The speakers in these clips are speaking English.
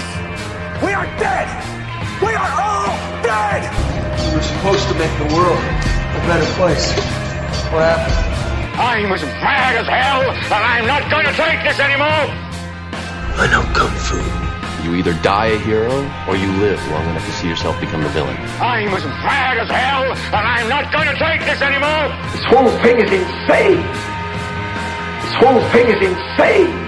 Stay the course. We are dead. We are all dead. We were supposed to make the world a better place. What happened? I'm as mad as hell, and I'm not going to take this anymore. I know Kung Fu. You either die a hero or you live long enough to see yourself become a villain. I'm as mad as hell, and I'm not going to take this anymore. This whole thing is insane. This whole thing is insane.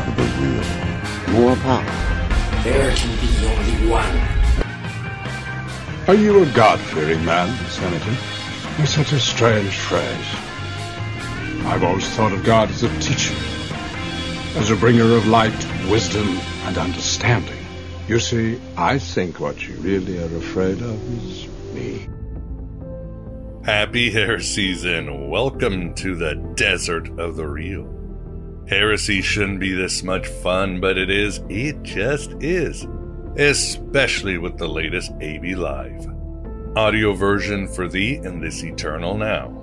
of the real. More power. There can be only one. Are you a God-fearing man, Senator? It's such a strange phrase. I've always thought of God as a teacher, as a bringer of light, wisdom, and understanding. You see, I think what you really are afraid of is me. Happy hair season. Welcome to the desert of the real. Heresy shouldn't be this much fun, but it is. It just is. Especially with the latest AB Live. Audio version for thee in this eternal now.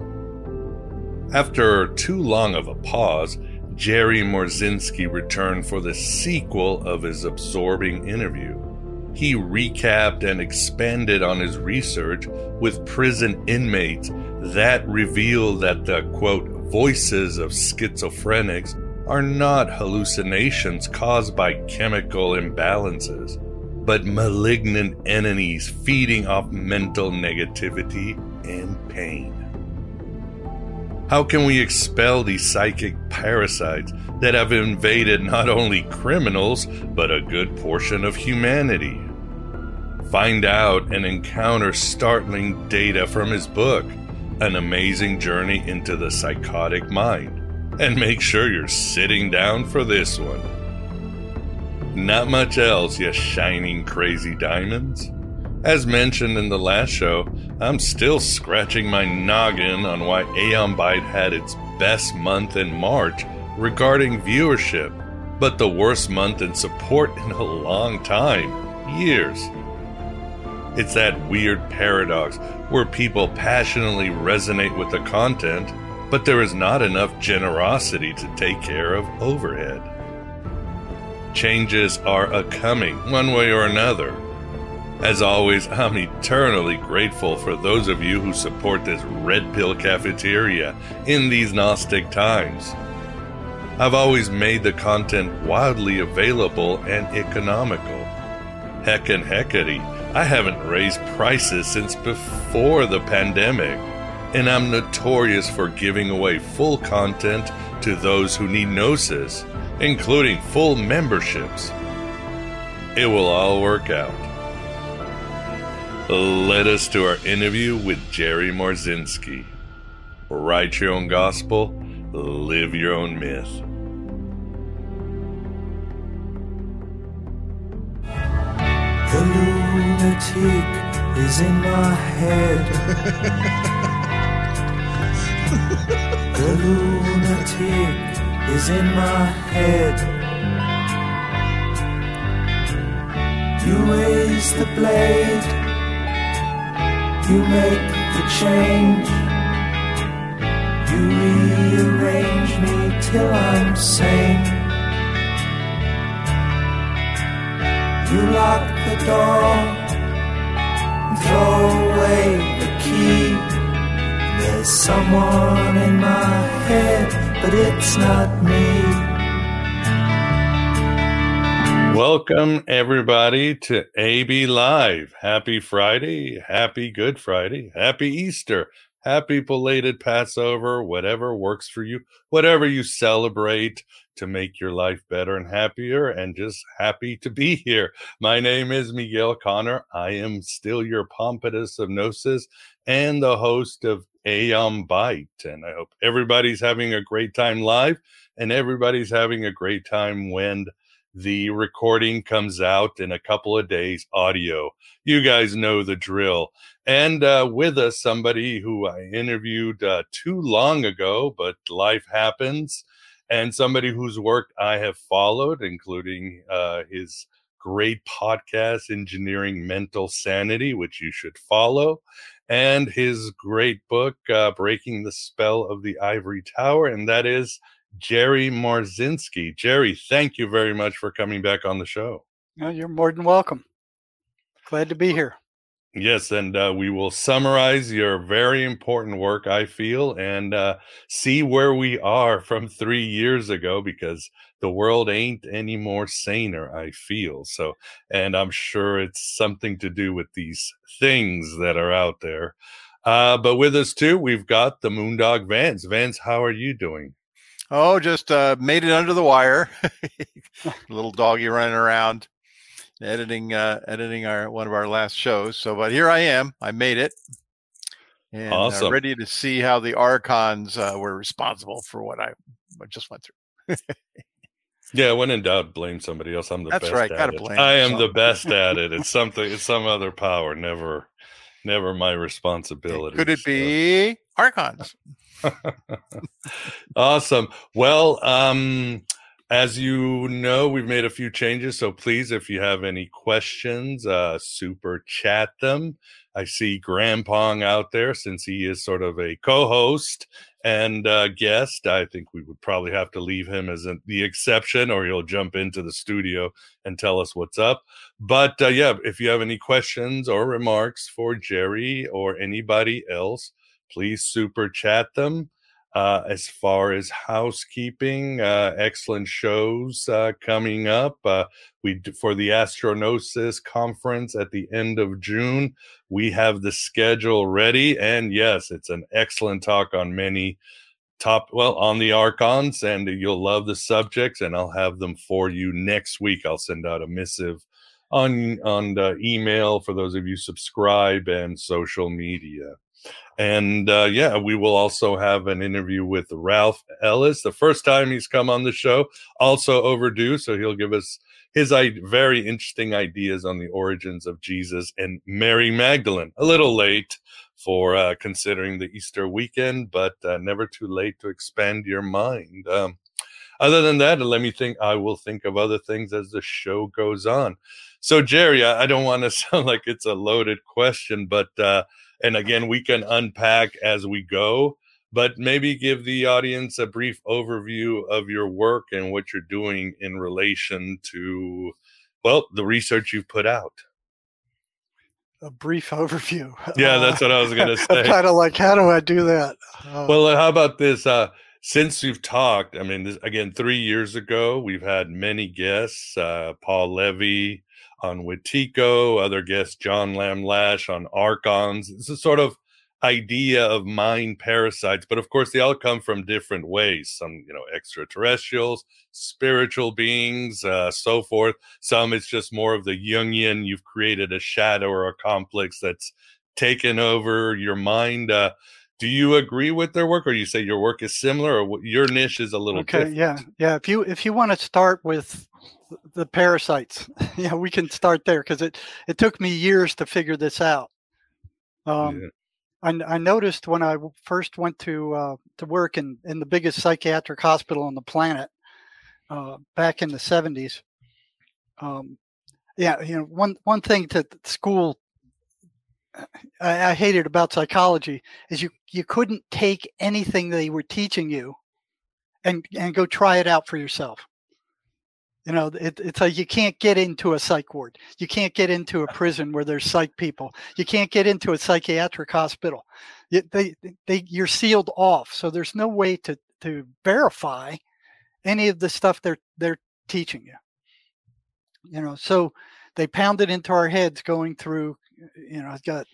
After too long of a pause, Jerry Marzinsky returned for the sequel of his absorbing interview. He recapped and expanded on his research with prison inmates that revealed that the quote voices of schizophrenics are not hallucinations caused by chemical imbalances, but malignant entities feeding off mental negativity and pain. How can we expel these psychic parasites that have invaded not only criminals, but a good portion of humanity? Find out and encounter startling data from his book, An Amazing Journey into the Psychotic Mind and make sure you're sitting down for this one. Not much else, you shining crazy diamonds. As mentioned in the last show, I'm still scratching my noggin on why Aeon Byte had its best month in March regarding viewership, but the worst month in support in a long time years. It's that weird paradox where people passionately resonate with the content but there is not enough generosity to take care of overhead. Changes are a coming, one way or another. As always, I'm eternally grateful for those of you who support this red pill cafeteria in these Gnostic times. I've always made the content wildly available and economical. Heck and heckety, I haven't raised prices since before the pandemic and I'm notorious for giving away full content to those who need Gnosis, including full memberships. It will all work out. Let us to our interview with Jerry Marzinsky. Write your own gospel, live your own myth. The lunatic is in my head. The lunatic is in my head. You raise the blade, you make the change. You rearrange me till I'm sane. You lock the door, throw away the key. There's someone in my head, but it's not me. Welcome, everybody, to AB Live. Happy Friday, happy Good Friday, happy Easter, happy belated Passover, whatever works for you, whatever you celebrate to make your life better and happier, and just happy to be here. My name is Miguel Connor. I am still your Pompatus of Gnosis and the host of Aeon Byte. And I hope everybody's having a great time live and everybody's having a great time when the recording comes out in a couple of days, audio. You guys know the drill. And uh, with us, somebody who I interviewed uh, too long ago, but life happens, and somebody whose work I have followed, including uh, his great podcast, Engineering Mental Sanity, which you should follow, and his great book, uh, Breaking the Spell of the Ivory Tower. And that is Jerry Marzinsky. Jerry, thank you very much for coming back on the show. No, you're more than welcome. Glad to be here. Yes, and uh, we will summarize your very important work, I feel, and uh, see where we are from three years ago because the world ain't any more saner, I feel. So, and I'm sure it's something to do with these things that are out there. Uh, but with us too, we've got the Moondog Vance. Vance, how are you doing? Oh, just uh, made it under the wire. Little doggy running around, editing uh, editing our one of our last shows. So, but here I am. I made it, and awesome. uh, ready to see how the archons uh, were responsible for what I just went through. yeah, when in doubt, blame somebody else. I'm the That's best. right. At Gotta it. blame I am the best at it. It's something. It's some other power. Never, never my responsibility. Could it be archons? awesome. Well, um, as you know, we've made a few changes. So please, if you have any questions, uh, super chat them. I see Grandpong out there since he is sort of a co host and uh, guest. I think we would probably have to leave him as the exception or he'll jump into the studio and tell us what's up. But uh, yeah, if you have any questions or remarks for Jerry or anybody else, please super chat them. Uh, as far as housekeeping, uh, excellent shows uh, coming up. Uh, we for the Astro Gnosis conference at the end of June. We have the schedule ready, and yes, it's an excellent talk on many top well on the archons, and you'll love the subjects. And I'll have them for you next week. I'll send out a missive on on the email for those of you subscribe and social media. And uh, yeah, we will also have an interview with Ralph Ellis. The first time he's come on the show, also overdue. So he'll give us his very interesting ideas on the origins of Jesus and Mary Magdalene. A little late for uh, considering the Easter weekend, but uh, never too late to expand your mind. Um, other than that, let me think. I will think of other things as the show goes on. So, Jerry, I, I don't want to sound like it's a loaded question, but uh, and again, we can unpack as we go, but maybe give the audience a brief overview of your work and what you're doing in relation to, well, the research you've put out. A brief overview. Yeah, that's what I was going to say. kind of like, how do I do that? Uh, well, how about this? Uh, since we've talked, I mean, this, again, three years ago, we've had many guests, uh, Paul Levy, on Wetiko, other guests, John Lamb Lash on Archons. It's a sort of idea of mind parasites, but of course, they all come from different ways. Some, you know, extraterrestrials, spiritual beings, uh, so forth. Some it's just more of the Jungian. You've created a shadow or a complex that's taken over your mind. Uh, do you agree with their work, or you say your work is similar, or your niche is a little okay? Different? Yeah, yeah. If you if you want to start with the parasites, yeah, we can start there because it it took me years to figure this out. Um, yeah. I, I noticed when I first went to uh, to work in in the biggest psychiatric hospital on the planet uh, back in the seventies. Um, yeah, you know, one one thing that school I, I hated about psychology is you you couldn't take anything they were teaching you and and go try it out for yourself. You know, it, it's like you can't get into a psych ward. You can't get into a prison where there's psych people. You can't get into a psychiatric hospital. they they you're sealed off, so there's no way to to verify any of the stuff they're they're teaching you. You know, so they pound it into our heads going through. You know, I've got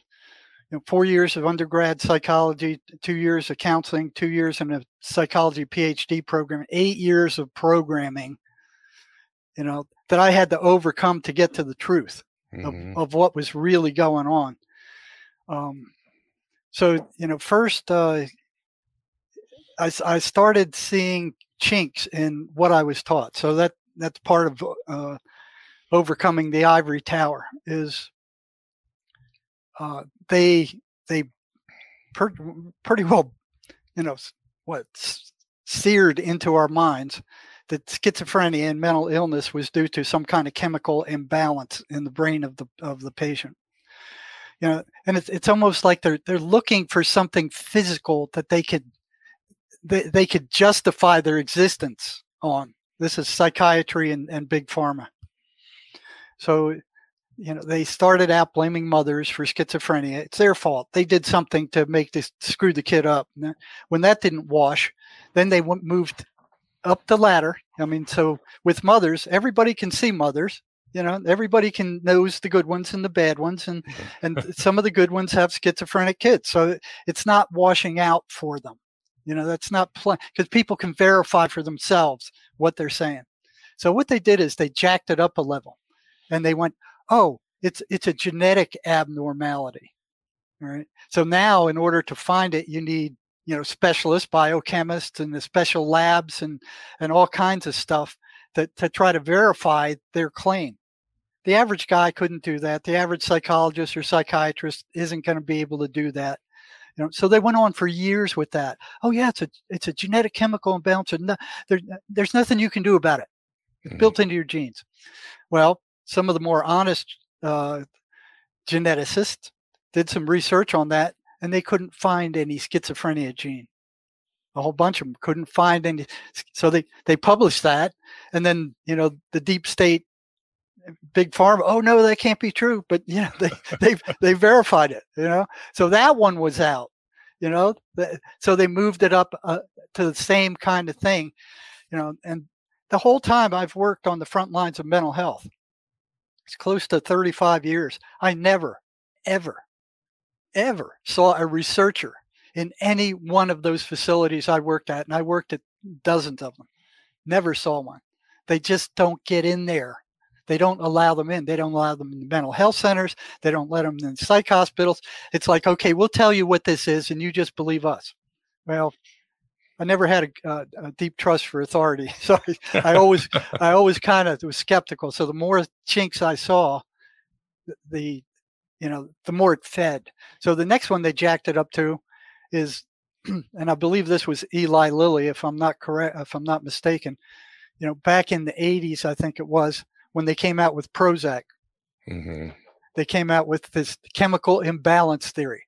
you know, four years of undergrad psychology, two years of counseling, two years in a psychology PhD program, eight years of programming, you know, that I had to overcome to get to the truth mm-hmm. of, of what was really going on. Um, so, you know, first, uh, I, I started seeing chinks in what I was taught. So that that's part of uh, overcoming the ivory tower is uh, they they per, pretty well, you know, what seared into our minds that schizophrenia and mental illness was due to some kind of chemical imbalance in the brain of the of the patient. You know, and it's it's almost like they're they're looking for something physical that they could they, they could justify their existence on. This is psychiatry and, and big pharma. So you know they started out blaming mothers for schizophrenia it's their fault they did something to make this screw the kid up when that didn't wash then they moved up the ladder i mean so with mothers everybody can see mothers you know everybody can knows the good ones and the bad ones and and some of the good ones have schizophrenic kids so it's not washing out for them you know that's not because people can verify for themselves what they're saying so what they did is they jacked it up a level and they went oh, it's it's a genetic abnormality. All right. So now in order to find it, you need, you know, specialists, biochemists and the special labs and and all kinds of stuff that to try to verify their claim. The average guy couldn't do that. The average psychologist or psychiatrist isn't going to be able to do that. You know, so they went on for years with that. Oh yeah, it's a it's a genetic chemical imbalance. No, there, there's nothing you can do about it. It's mm-hmm. built into your genes. Well, some of the more honest uh, geneticists did some research on that and they couldn't find any schizophrenia gene. A whole bunch of them couldn't find any so they they published that and then you know the deep state big pharma oh no that can't be true but you know they they they verified it you know? So that one was out you know? So they moved it up uh, to the same kind of thing you know? And the whole time i've worked on the front lines of mental health it's close to 35 years. I never, ever, ever saw a researcher in any one of those facilities I worked at, and I worked at dozens of them. Never saw one. They just don't get in there. They don't allow them in. They don't allow them in the mental health centers. They don't let them in psych hospitals. It's like, okay, we'll tell you what this is, and you just believe us. Well, I never had a, a, uh, a, deep trust for authority, so I, I always I always kind of was skeptical. So the more chinks I saw, the you know the more it fed. So the next one they jacked it up to is, and I believe this was Eli Lilly, if I'm not correct, if I'm not mistaken. You know, back in the 80s, I think it was when they came out with Prozac. Mm-hmm. They came out with this chemical imbalance theory.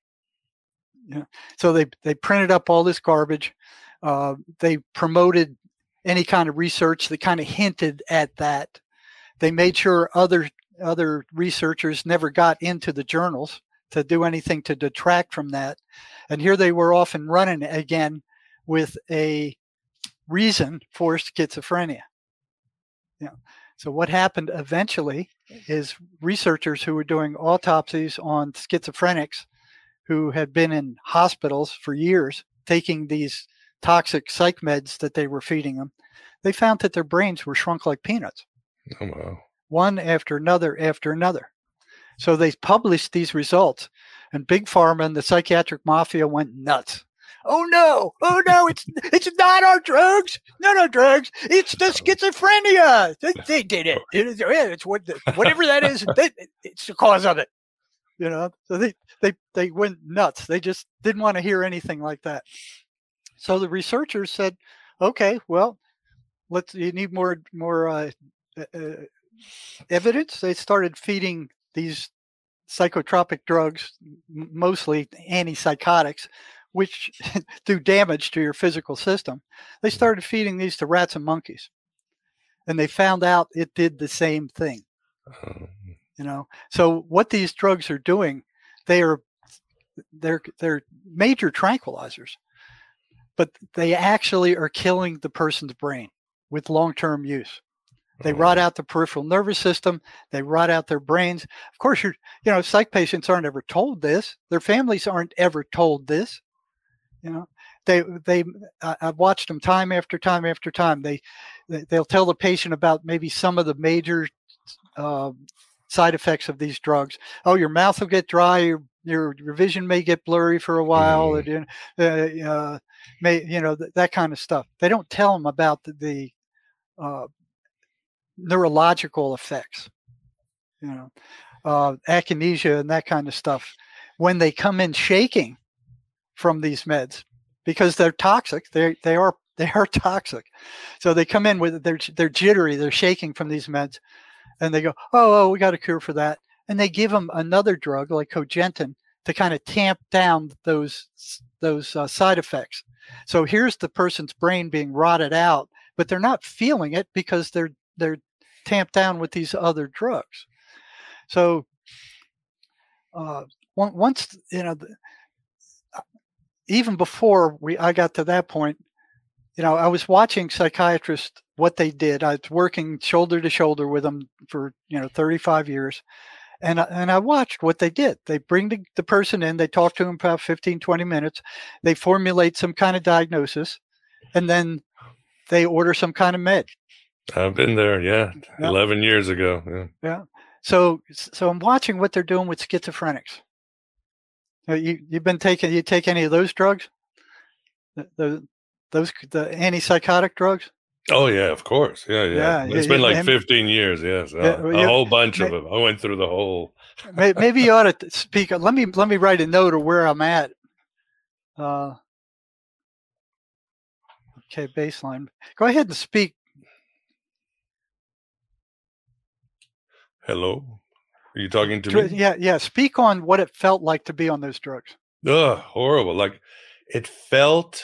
Yeah. So they they printed up all this garbage uh, they promoted any kind of research that kind of hinted at that. They made sure other other researchers never got into the journals to do anything to detract from that. And here they were off and running again with a reason for schizophrenia. Yeah. So what happened eventually is researchers who were doing autopsies on schizophrenics who had been in hospitals for years taking these toxic psych meds that they were feeding them, they found that their brains were shrunk like peanuts. Oh, wow. One after another after another. So they published these results, and Big Pharma and the psychiatric mafia went nuts. Oh no! Oh no! It's it's not our drugs. Not our drugs. It's the schizophrenia. They, they did it. It's, it's what whatever that is. They, it's the cause of it. You know. So they they they went nuts. They just didn't want to hear anything like that. So the researchers said, okay, well, let's you need more more uh, uh, evidence. They started feeding these psychotropic drugs, mostly antipsychotics, which do damage to your physical system. They mm. started feeding these to rats and monkeys, and they found out it did the same thing. Oh. You know, so what these drugs are doing, they are they're they're major tranquilizers, but they actually are killing the person's brain with long-term use. They rot out the peripheral nervous system. They rot out their brains. Of course, you're, you know, psych patients aren't ever told this. Their families aren't ever told this. You know, they, they, I, I've watched them time after time after time. They, they they'll tell the patient about maybe some of the major uh, side effects of these drugs. Oh, your mouth will get dry. Your, your, your vision may get blurry for a while. Mm. It, uh, uh, may, you know, th- that kind of stuff. They don't tell them about the, the uh, neurological effects, you know, uh, akinesia and that kind of stuff. When they come in shaking from these meds, because they're toxic, they they are they are toxic. So they come in with they're they're jittery, they're shaking from these meds, and they go, oh, oh, we got a cure for that, and they give them another drug like cogentin to kind of tamp down those those uh, side effects. So here's the person's brain being rotted out, but they're not feeling it because they're they're tamped down with these other drugs. So uh, once you know, uh, even before we I got to that point, you know, I was watching psychiatrists what they did. I was working shoulder to shoulder with them for you know 35 years. And, and I watched what they did. They bring the, the person in, they talk to them about 15, 20 minutes, they formulate some kind of diagnosis, and then they order some kind of med. I've been there, yeah, yeah. eleven years ago. Yeah. yeah. So, so I'm watching what they're doing with schizophrenics. You you've been taking you take any of those drugs? The, the those the antipsychotic drugs? Oh yeah, of course. Yeah, yeah. yeah it's been like 15 years. Yes, yeah, a, a whole bunch of them. I went through the whole. maybe you ought to speak. Let me let me write a note of where I'm at. Uh, okay, baseline. Go ahead and speak Hello? Are you talking to me? Yeah, yeah. Speak on what it felt like to be on those drugs. Ugh, horrible. Like it felt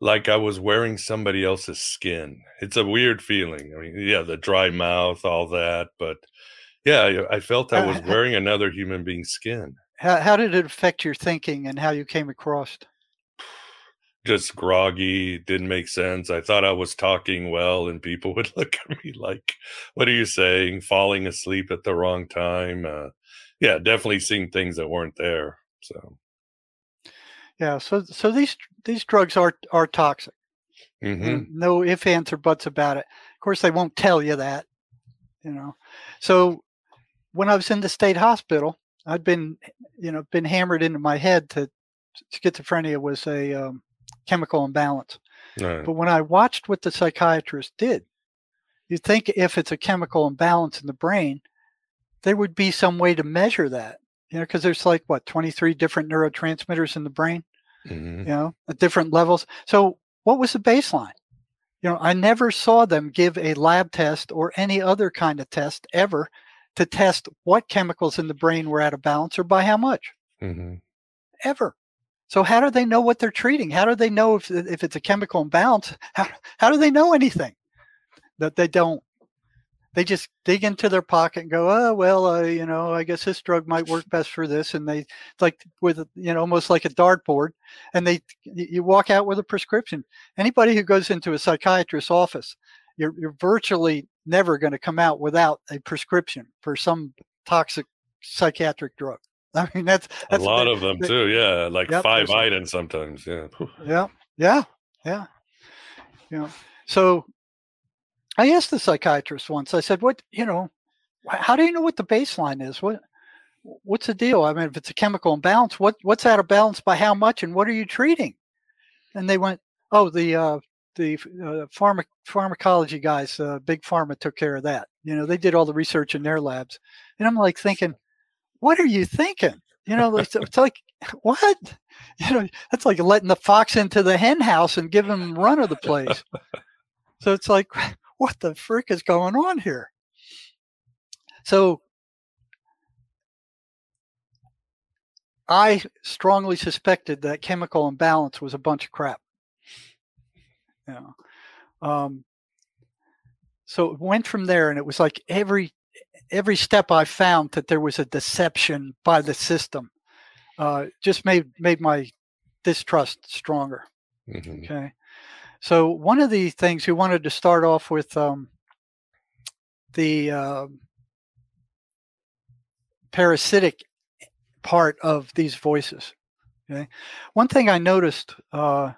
like I was wearing somebody else's skin. It's a weird feeling. I mean, yeah, the dry mouth, all that, but yeah, I felt I was uh, wearing another human being's skin. How, how did it affect your thinking and how you came across? Just groggy, didn't make sense. I thought I was talking well, and people would look at me like, "What are you saying?" Falling asleep at the wrong time. Uh, yeah, definitely seeing things that weren't there. So, yeah. So, so these these drugs are are toxic. Mm-hmm. No ifs, ands, or buts about it. Of course, they won't tell you that. You know. So, when I was in the state hospital, I'd been, you know, been hammered into my head that schizophrenia was a um, chemical imbalance. Right. But when I watched what the psychiatrist did, you'd think if it's a chemical imbalance in the brain, there would be some way to measure that. You know, because there's like what 23 different neurotransmitters in the brain. Mm-hmm. You know, at different levels. So, what was the baseline? You know, I never saw them give a lab test or any other kind of test ever to test what chemicals in the brain were out of balance or by how much. Mm-hmm. Ever. So how do they know what they're treating? How do they know if if it's a chemical imbalance? How how do they know anything? That they don't. They just dig into their pocket and go, oh well, uh, you know, I guess this drug might work best for this, and they like with you know almost like a dartboard, and they you walk out with a prescription. Anybody who goes into a psychiatrist's office, you're you're virtually never going to come out without a prescription for some toxic psychiatric drug. I mean, that's, that's a lot of them the, too. Yeah, like yep, five items sometimes. Yeah. Yeah. Yeah. Yeah. Yeah. So I asked the psychiatrist once. I said, "What you know? How do you know what the baseline is? What what's the deal? I mean, if it's a chemical imbalance, what what's out of balance by how much, and what are you treating?" And they went, "Oh, the uh, the uh, pharma, pharmacology guys, uh, big pharma took care of that. You know, they did all the research in their labs." And I'm like thinking, what are you thinking? You know, it's, it's like, what? You know, that's like letting the fox into the hen house and giving him run of the place. so it's like, what the frick is going on here? So I strongly suspected that chemical imbalance was a bunch of crap. You know, um, so it went from there, and it was like every every step I found that there was a deception by the system. uh, just made made my distrust stronger. Mm-hmm. Okay. So one of the things we wanted to start off with um, the uh, parasitic part of these voices. Okay. One thing I noticed, uh,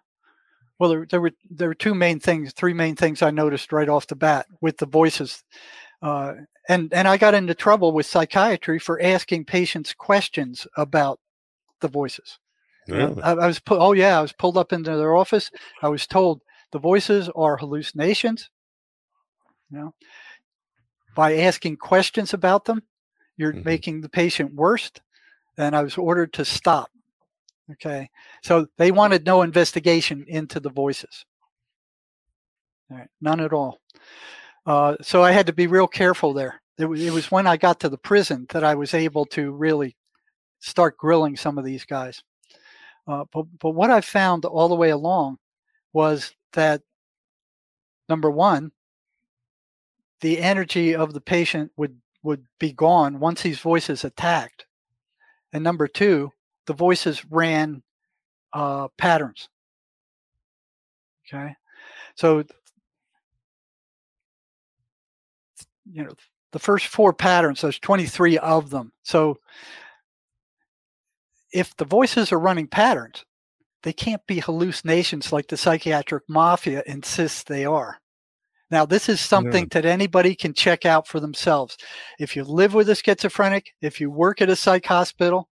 well, there, there, were there were two main things, three main things I noticed right off the bat with the voices, uh, and and I got into trouble with psychiatry for asking patients questions about the voices. Really? I, I was put. Oh yeah, I was pulled up into their office. I was told the voices are hallucinations. You know, by asking questions about them, you're Mhm. making the patient worse. And I was ordered to stop. Okay, so they wanted no investigation into the voices. All right, none at all. Uh, so I had to be real careful there. It was, it was when I got to the prison that I was able to really start grilling some of these guys. Uh, but, but what I found all the way along was that number one, the energy of the patient would would be gone once these voices attacked, and number two, the voices ran uh, patterns. Okay, so you know the first four patterns. There's 23 of them. So if the voices are running patterns, they can't be hallucinations like the psychiatric mafia insists they are. Now, this is something that anybody can check out for themselves. If you live with a schizophrenic, if you work at a psych hospital,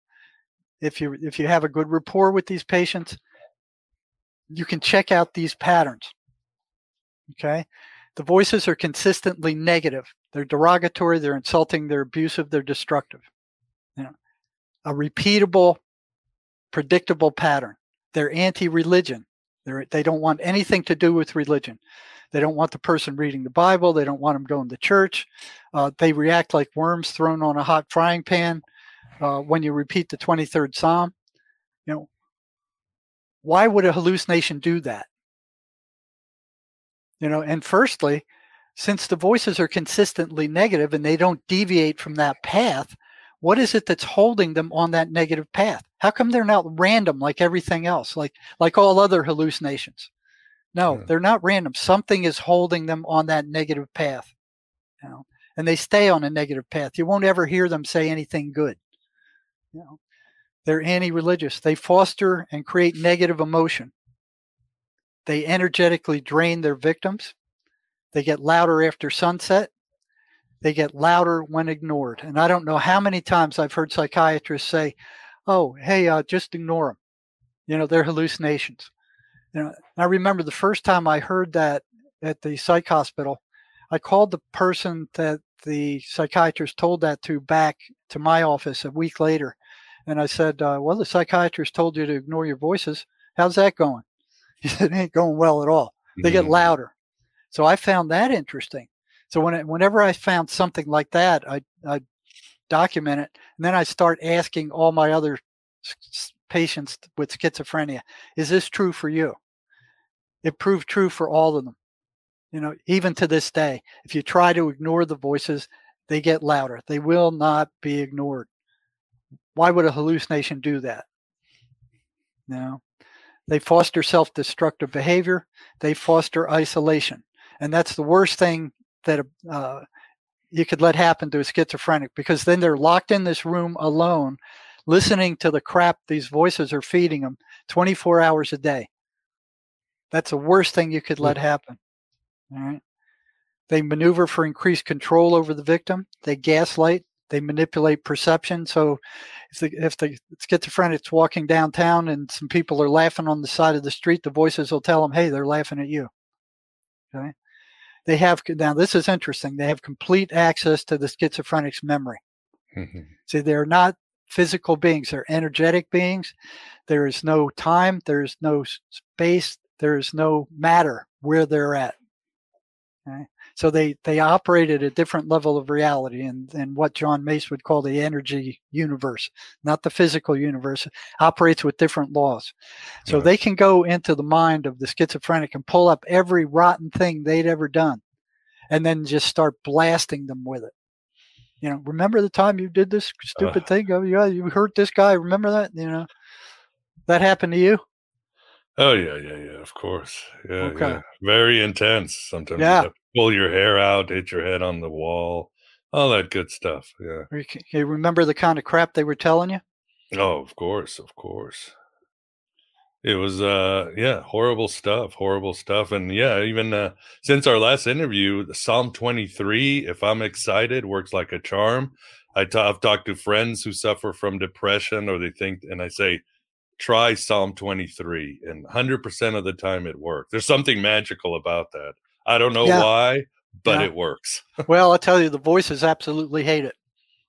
if you if you have a good rapport with these patients, you can check out these patterns. Okay? The voices are consistently negative. They're derogatory, they're insulting, they're abusive, they're destructive. You know, a repeatable, predictable pattern. They're anti-religion. They're, they don't want anything to do with religion. They don't want the person reading the Bible. They don't want them going to church. Uh, they react like worms thrown on a hot frying pan uh, when you repeat the 23rd Psalm. You know, why would a hallucination do that? You know, and firstly, since the voices are consistently negative and they don't deviate from that path, what is it that's holding them on that negative path? How come they're not random like everything else, like like all other hallucinations? No, Yeah. they're not random. Something is holding them on that negative path. You know, and they stay on a negative path. You won't ever hear them say anything good. You know, they're anti-religious. They foster and create negative emotion. They energetically drain their victims. They get louder after sunset. They get louder when ignored. And I don't know how many times I've heard psychiatrists say, "Oh, hey, uh, just ignore them." You know, they're hallucinations. You know, I remember the first time I heard that at the psych hospital, I called the person that the psychiatrist told that to back to my office a week later, and I said, uh, "Well, the psychiatrist told you to ignore your voices. How's that going?" He said, "It ain't going well at all. They get Mhm. louder." So I found that interesting. So when it, whenever I found something like that, I I document it, and then I start asking all my other patients with schizophrenia, "Is this true for you?" It proved true for all of them. You know, even to this day, if you try to ignore the voices, they get louder. They will not be ignored. Why would a hallucination do that? No. They foster self destructive behavior, they foster isolation. And that's the worst thing that uh, you could let happen to a schizophrenic because then they're locked in this room alone, listening to the crap these voices are feeding them 24 hours a day. That's the worst thing you could let happen. All right. They maneuver for increased control over the victim. They gaslight. They manipulate perception. So, if the if the schizophrenic's walking downtown and some people are laughing on the side of the street, the voices will tell them, "Hey, they're laughing at you." Okay. They have now. This is interesting. They have complete access to the schizophrenic's memory. Mhm. See, they're not physical beings; they're energetic beings. There is no time. There is no space. There is no matter where they're at. Okay? So they they operate at a different level of reality, and and what John Mace would call the energy universe, not the physical universe, operates with different laws. So they can go into the mind of the schizophrenic and pull up every rotten thing they'd ever done, and then just start blasting them with it. You know, remember the time you did this stupid uh, thing? Oh, yeah, you hurt this guy. Remember that? You know, that happened to you. Oh yeah, yeah, yeah. Of course. Yeah, okay. yeah. Very intense. Sometimes yeah. you pull your hair out, hit your head on the wall, all that good stuff. Yeah. You remember the kind of crap they were telling you? Oh, of course, of course. It was uh yeah, horrible stuff, horrible stuff. And yeah, even uh since our last interview, Psalm 23, if I'm excited, works like a charm. I t- I've talked to friends who suffer from depression or they think and I say try Psalm 23 and 100% of the time it works. There's something magical about that. I don't know yeah. why, but yeah. it works. well, I'll tell you the voices absolutely hate it.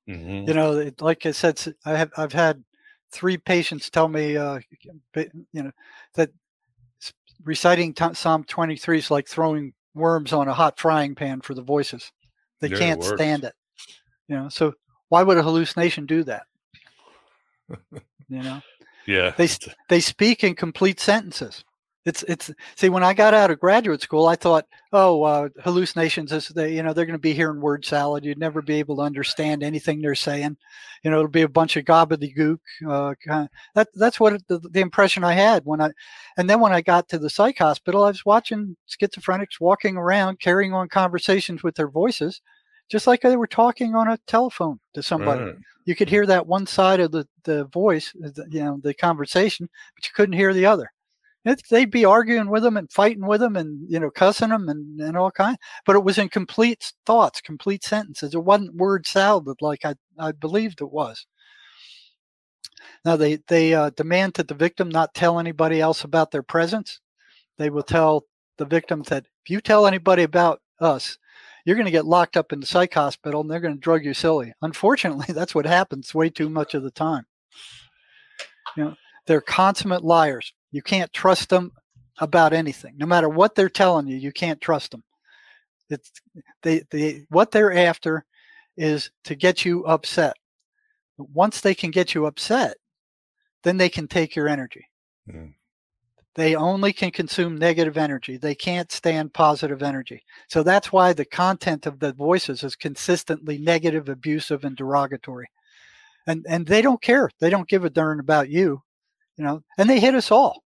Mm-hmm. You know, like I said I have I've had three patients tell me, uh, you know, that reciting t- Psalm 23 is like throwing worms on a hot frying pan for the voices. They yeah, can't it stand it. You know, so why would a hallucination do that? you know, yeah, they they speak in complete sentences. It's it's see when I got out of graduate school, I thought, oh, uh, hallucinations is they you know they're going to be hearing word salad. You'd never be able to understand anything they're saying. You know, it'll be a bunch of gobbledygook. Uh, that that's what it, the, the impression I had when I, and then when I got to the psych hospital, I was watching schizophrenics walking around, carrying on conversations with their voices, just like they were talking on a telephone to somebody. Right. You could hear that one side of the the voice, you know, the conversation, but you couldn't hear the other they'd be arguing with them and fighting with them and you know cussing them and, and all kind but it was in complete thoughts complete sentences it wasn't word salad like i, I believed it was now they they uh, demand that the victim not tell anybody else about their presence they will tell the victim that if you tell anybody about us you're going to get locked up in the psych hospital and they're going to drug you silly unfortunately that's what happens way too much of the time you know they're consummate liars you can't trust them about anything. No matter what they're telling you, you can't trust them. It's they they what they're after is to get you upset. Once they can get you upset, then they can take your energy. Mm. They only can consume negative energy. They can't stand positive energy. So that's why the content of the voices is consistently negative, abusive, and derogatory. And and they don't care. They don't give a darn about you you know, and they hit us all.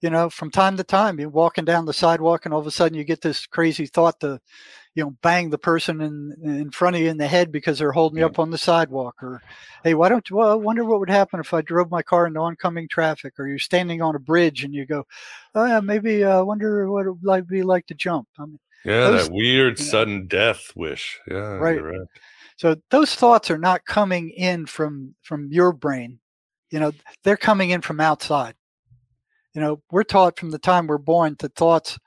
You know, from time to time, you're walking down the sidewalk, and all of a sudden you get this crazy thought to, you know, bang the person in in front of you in the head because they're holding you up on the sidewalk, or hey, why don't you? Well, I wonder what would happen if I drove my car into oncoming traffic, or you're standing on a bridge and you go, oh yeah, maybe I uh, wonder what it would like be like to jump. I mean, yeah, those, that weird you know, sudden death wish. Yeah, right. right. So those thoughts are not coming in from from your brain you know they're coming in from outside you know we're taught from the time we're born that thoughts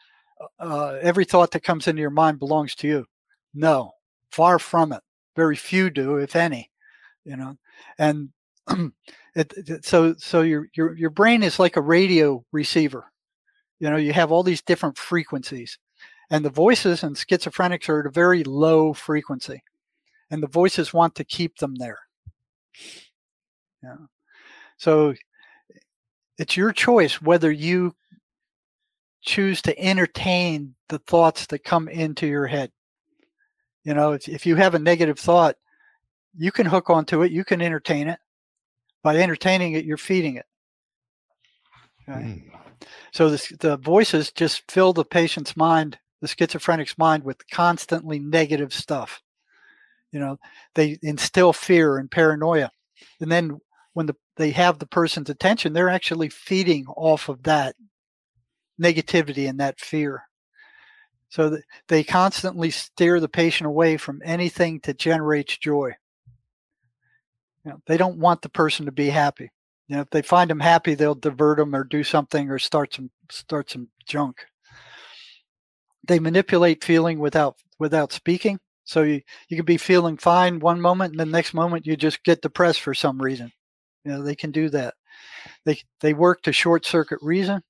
uh, every thought that comes into your mind belongs to you. No far from it. Very few do if any you know? And it, it, so so your your your brain is like a radio receiver. You know you have all these different frequencies. And the voices and schizophrenics are at a very low frequency. And the voices want to keep them there. Yeah. So it's your choice whether you choose to entertain the thoughts that come into your head. You know, if, if you have a negative thought, you can hook onto it, you can entertain it. By entertaining it, you're feeding it. Okay? Mm. So the, the voices just fill the patient's mind, the schizophrenic's mind, with constantly negative stuff. You know, they instill fear and paranoia. And then when the, they have the person's attention, they're actually feeding off of that negativity and that fear. So they constantly steer the patient away from anything that generates joy. You know, they don't want the person to be happy. You know, if they find them happy, they'll divert them or do something or start some start some junk. They manipulate feeling without without speaking. So you, you can be feeling fine one moment and the next moment you just get depressed for some reason. You know, they can do that. They they work to short circuit reason.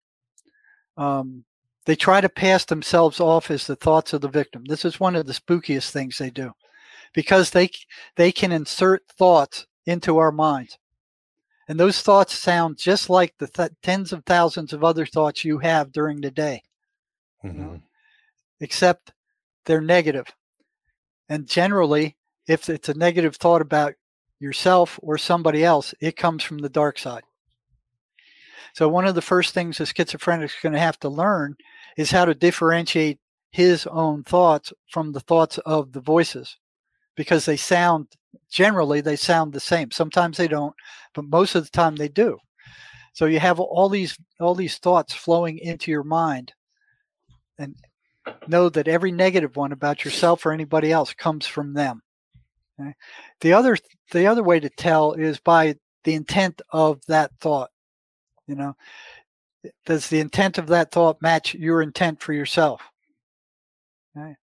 Um, they try to pass themselves off as the thoughts of the victim. This is one of the spookiest things they do, because they they can insert thoughts into our minds, and those thoughts sound just like the th- tens of thousands of other thoughts you have during the day, mm-hmm. you know? except they're negative, and generally if it's a negative thought about yourself or somebody else, it comes from the dark side. So, one of the first things a schizophrenic is going to have to learn is how to differentiate his own thoughts from the thoughts of the voices because they sound generally they sound the same. Sometimes they don't but most of the time they do. So you have all these all these thoughts flowing into your mind and know that every negative one about yourself or anybody else comes from them okay? the other the other way to tell is by the intent of that thought you know does the intent of that thought match your intent for yourself okay?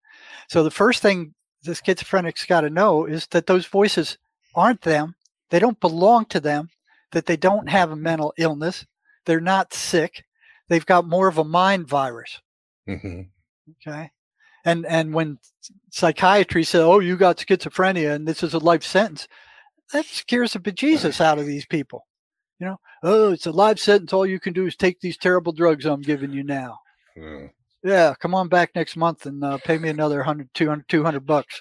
so the first thing the schizophrenic's got to know is that those voices aren't them they don't belong to them that they don't have a mental illness they're not sick they've got more of a mind virus mm-hmm. okay and and when psychiatry said oh you got schizophrenia and this is a life sentence that scares the bejesus out of these people you know? Oh it's a life sentence. All you can do is take these terrible drugs i'm giving you now. Yeah, yeah come on back next month and uh, pay me another 100 200 200 bucks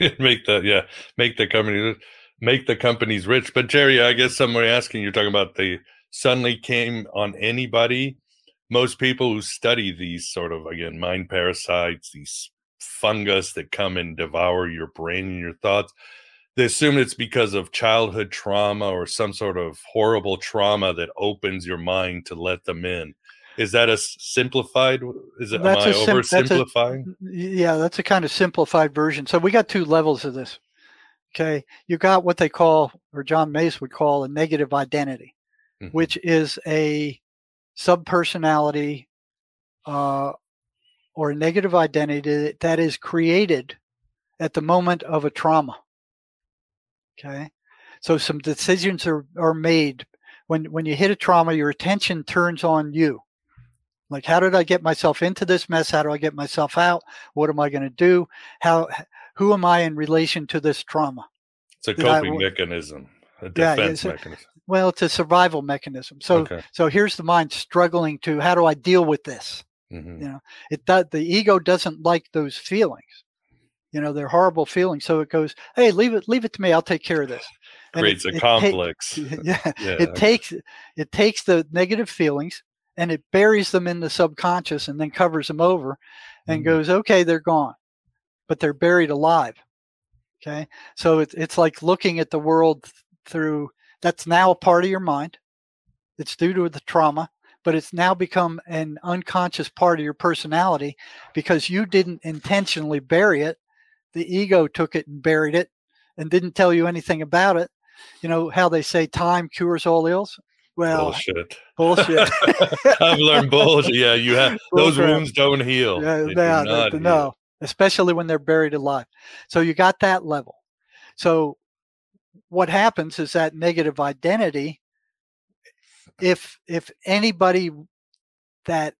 make the yeah make the company make the companies rich. But jerry i guess somebody asking you're talking about the suddenly came on anybody? Most people who study these sort of again mind parasites these fungus that come and devour your brain and your thoughts they assume it's because of childhood trauma or some sort of horrible trauma that opens your mind to let them in is that a simplified is it that's am i sim- oversimplifying that's a, yeah that's a kind of simplified version. So we got two levels of this okay? You got what they call or john mace would call a negative identity mm-hmm. which is a subpersonality uh, or a negative identity that is created at the moment of a trauma okay? So some decisions are, are made. When when you hit a trauma your attention turns on you like, how did I get myself into this mess? How do I get myself out? What am I going to do? How, who am I in relation to this trauma? It's a coping I, mechanism, a defense yeah, mechanism. Well, it's a survival mechanism. So, okay. so here's the mind struggling to how do I deal with this? Mm-hmm. You know, it does. The ego doesn't like those feelings. You know, they're horrible feelings. So it goes, hey, leave it, leave it to me. I'll take care of this. And Creates it, a it complex. Yeah, yeah, it takes it takes the negative feelings and it buries them in the subconscious and then covers them over and mm-hmm. goes, okay, they're gone, but they're buried alive. Okay. So it's, it's like looking at the world through that's now a part of your mind. It's due to the trauma, but it's now become an unconscious part of your personality because you didn't intentionally bury it. The ego took it and buried it and didn't tell you anything about it. You know how they say time cures all ills? Well, bullshit. Bullshit. I've learned bullshit. Yeah, you have those wounds don't heal. Yeah, they they, they, no, especially when they're buried alive. So you got that level. So what happens is that negative identity. If if anybody that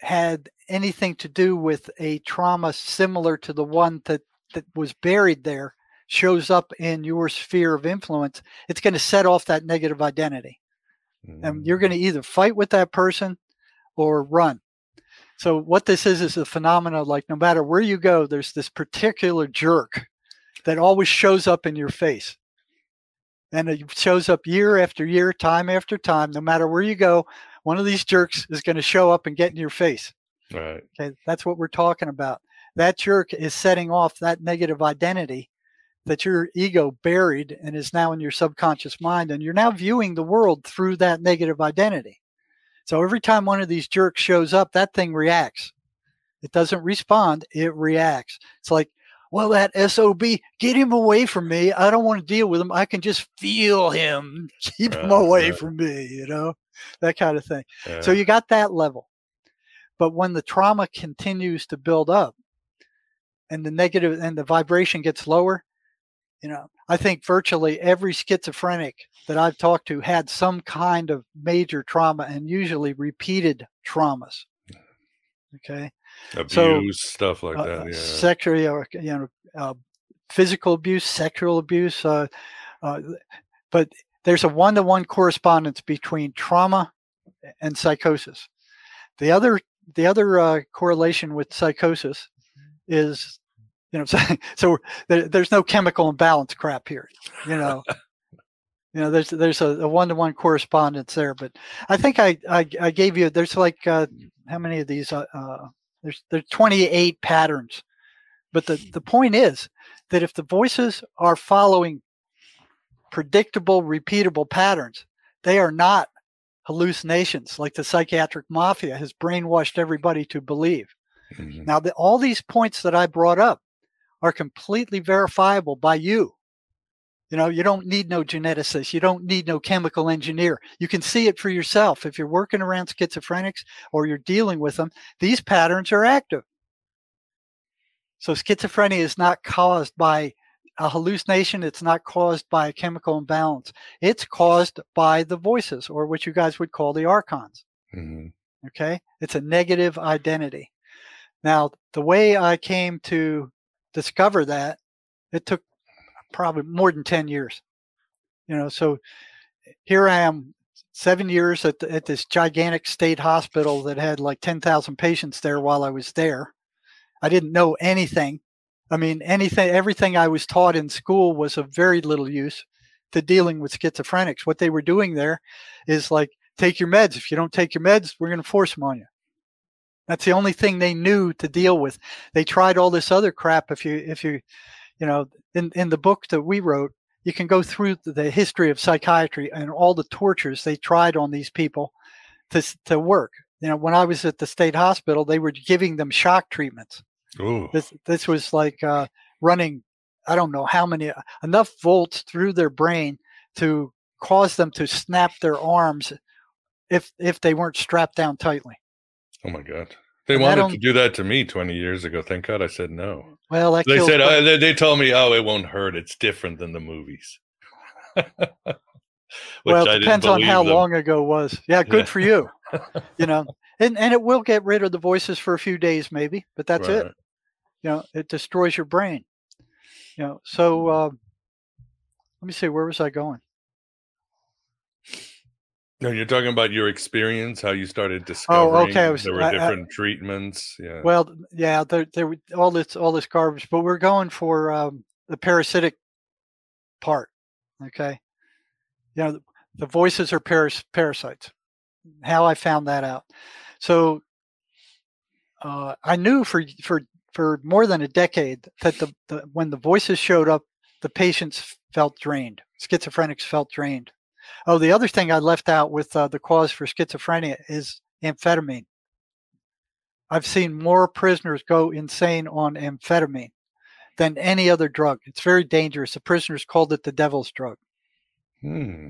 had anything to do with a trauma similar to the one that that was buried there shows up in your sphere of influence, it's going to set off that negative identity mm-hmm. and you're going to either fight with that person or run. So what this is is a phenomenon like no matter where you go, there's this particular jerk that always shows up in your face. And it shows up year after year, time after time. No matter where you go, one of these jerks is going to show up and get in your face. Right. Okay. That's what we're talking about. That jerk is setting off that negative identity that your ego buried and is now in your subconscious mind, and you're now viewing the world through that negative identity. So every time one of these jerks shows up, that thing reacts. It doesn't respond, it reacts. It's like, well, that SOB, get him away from me. I don't want to deal with him. I can just feel him. Keep him away from me, you know, that kind of thing. So you got that level. But when the trauma continues to build up and the negative and the vibration gets lower, you know, I think virtually every schizophrenic that I've talked to had some kind of major trauma and usually repeated traumas. Okay. Abuse, so, stuff like uh, that. Yeah. Sexual, you know, uh, physical abuse, sexual abuse. Uh, uh but there's a one to one correspondence between trauma and psychosis. The other, the other uh, correlation with psychosis is you know, so, so there, there's no chemical imbalance crap here. You know, you know, there's there's a one to one correspondence there. But I think I, I, I gave you there's like uh, how many of these? Uh, uh, there's there's 28 patterns. But the the point is that if the voices are following predictable, repeatable patterns, they are not hallucinations like the psychiatric mafia has brainwashed everybody to believe. Mm-hmm. Now, the, all these points that I brought up are completely verifiable by you. You know, you don't need no geneticist. You don't need no chemical engineer. You can see it for yourself. If you're working around schizophrenics or you're dealing with them, these patterns are active. So schizophrenia is not caused by a hallucination. It's not caused by a chemical imbalance. It's caused by the voices, or what you guys would call the archons. Mm-hmm. Okay. It's a negative identity. Now, the way I came to discover that, it took probably more than 10 years. You know, so here I am, seven years at, the, at this gigantic state hospital that had like 10,000 patients there while I was there. I didn't know anything. I mean, anything, everything I was taught in school was of very little use to dealing with schizophrenics. What they were doing there is like, take your meds. If you don't take your meds, we're going to force them on you. That's the only thing they knew to deal with. They tried all this other crap. If you, if you, you know, in, in the book that we wrote, you can go through the history of psychiatry and all the tortures they tried on these people to, to work. You know, when I was at the state hospital, they were giving them shock treatments. Ooh. This, this was like uh, running, I don't know how many, enough volts through their brain to cause them to snap their arms if if they weren't strapped down tightly. Oh my god. They and wanted to do that to me 20 years ago. Thank God I said no. Well, they said uh, they, they told me, "Oh, it won't hurt. It's different than the movies." well, it depends on how them. long ago it was. Yeah, good yeah. for you. you know, and and it will get rid of the voices for a few days, maybe, but that's right. it. You know, it destroys your brain. You know, so uh, let me see, where was I going? No, you're talking about your experience, how you started discovering. Oh, okay. Was, there were different I, treatments. Yeah. Well, yeah, there, there, all this, all this garbage, but we're going for um, the parasitic part. Okay. You know, the, the voices are paras- parasites. How I found that out. So uh, I knew for for for more than a decade that the, the when the voices showed up, the patients felt drained. Schizophrenics felt drained. Oh, the other thing I left out with uh, the cause for schizophrenia is amphetamine. I've seen more prisoners go insane on amphetamine than any other drug. It's very dangerous. The prisoners called it the devil's drug. Hmm.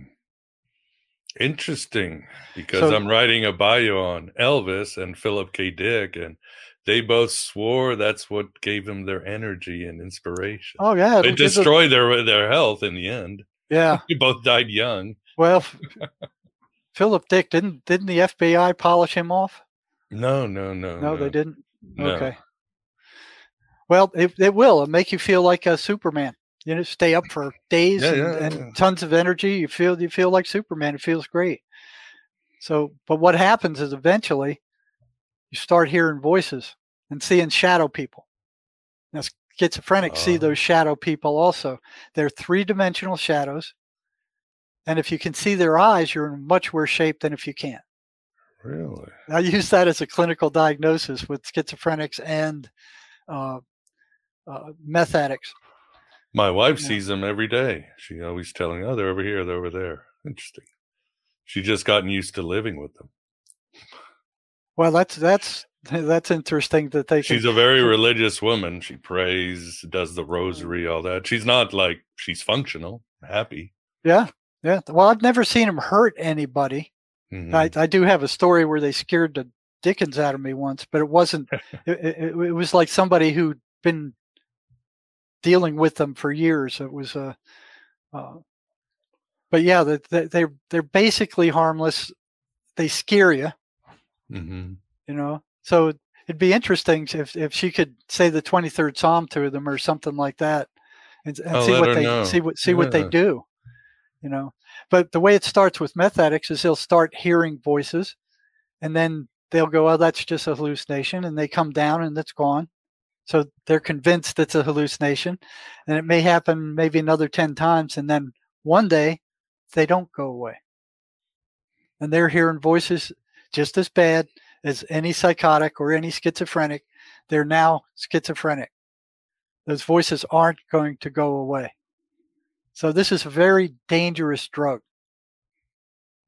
Interesting, because so, I'm writing a bio on Elvis and Philip K. Dick, and they both swore that's what gave them their energy and inspiration. Oh yeah, it destroyed their their health in the end. Yeah, they both died young. Well, Philip Dick didn't didn't the FBI polish him off? No, no, no. No, no. they didn't. No. Okay. Well, it, it will. It'll make you feel like a Superman. You know, stay up for days yeah, and, yeah, and yeah. tons of energy. You feel you feel like Superman. It feels great. So, but what happens is eventually you start hearing voices and seeing shadow people. Now, schizophrenics see oh. those shadow people also. They're three dimensional shadows. And if you can see their eyes, you're in much worse shape than if you can't. Really? I use that as a clinical diagnosis with schizophrenics and uh, uh, meth addicts. My wife yeah. sees them every day. She always telling, "Oh, they're over here. They're over there." Interesting. She just gotten used to living with them. Well, that's that's that's interesting that they. She's a very religious woman. She prays, does the rosary, all that. She's not like she's functional, happy. Yeah, yeah. Well, I've never seen them hurt anybody. Mm-hmm. I, I do have a story where they scared the dickens out of me once, but it wasn't. it, it, it, was like somebody who'd been dealing with them for years. It was a. Uh, uh, but yeah, they, they they're basically harmless. They scare you. Mm-hmm. You know, so it'd be interesting if if she could say the twenty third Psalm to them or something like that, and, and oh, see what they know. see what see yeah. what they do. You know, but the way it starts with meth addicts is they'll start hearing voices, and then they'll go, "Oh, that's just a hallucination," and they come down and it's gone. So they're convinced it's a hallucination, and it may happen maybe another ten times, and then one day they don't go away, and they're hearing voices just as bad as any psychotic or any schizophrenic. They're now schizophrenic. Those voices aren't going to go away. So this is a very dangerous drug.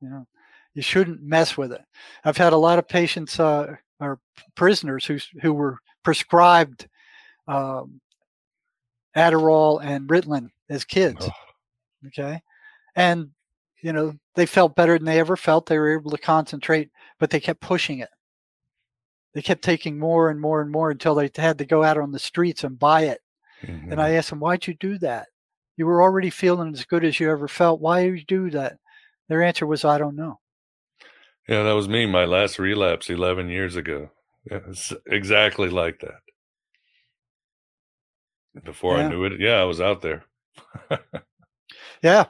You know, you shouldn't mess with it. I've had a lot of patients uh, or prisoners who who were prescribed um, Adderall and Ritalin as kids. Oh. Okay, and you know they felt better than they ever felt. They were able to concentrate, but they kept pushing it. They kept taking more and more and more until they had to go out on the streets and buy it. Mm-hmm. And I asked them, "Why'd you do that? You were already feeling as good as you ever felt. Why did you do that?" Their answer was, "I don't know." Yeah, that was me. My last relapse 11 years ago. It's exactly like that. Before yeah. I knew it, yeah, I was out there. yeah,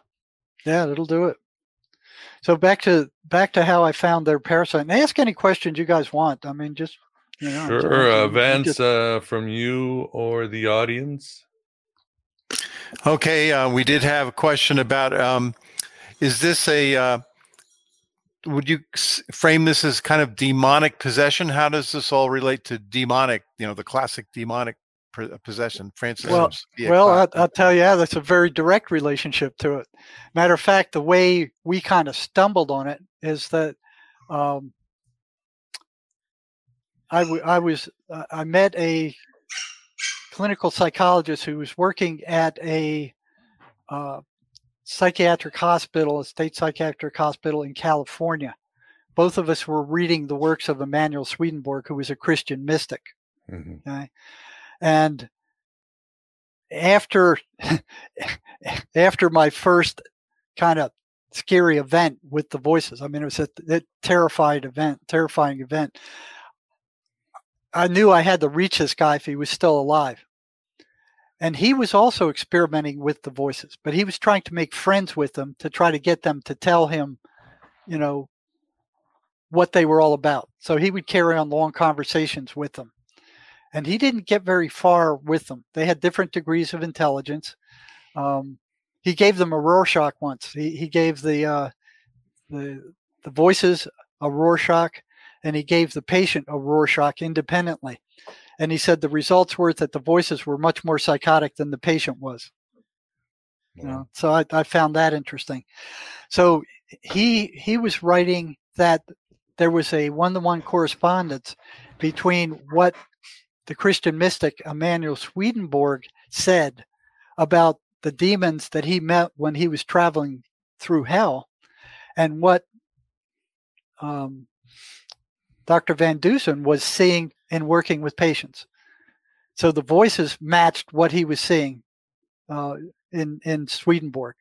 yeah, it'll do it. So back to back to how I found their parasite. And ask any questions you guys want. I mean, just you know. Sure, uh, Vance, just... uh, from you or the audience. Okay, uh, we did have a question about: um, Is this a uh, would you frame this as kind of demonic possession? How does this all relate to demonic? You know, the classic demonic uh, possession. Francis. Well, well, I'll, I'll, tell you, yeah, that's a very direct relationship to it. Matter of fact, the way we kind of stumbled on it is that um, I, w- I was uh, I met a clinical psychologist who was working at a uh, psychiatric hospital, a state psychiatric hospital in California. Both of us were reading the works of Emanuel Swedenborg, who was a Christian mystic. Mm-hmm. Okay? And after after my first kind of scary event with the voices, I mean, it was a, a terrified event, terrifying event. I knew I had to reach this guy if he was still alive. And he was also experimenting with the voices but he was trying to make friends with them to try to get them to tell him you know what they were all about. So he would carry on long conversations with them. And he didn't get very far with them. They had different degrees of intelligence. Um, he gave them a rorschach once. He, he gave the uh, the the voices a rorschach and he gave the patient a rorschach independently. And he said the results were that the voices were much more psychotic than the patient was. You know so I, I found that interesting. So he he was writing that there was a one-to-one correspondence between what the christian mystic emanuel swedenborg said about the demons that he met when he was traveling through hell and what um, dr van dusen was seeing and working with patients. So the voices matched what he was seeing uh, in in Swedenborg.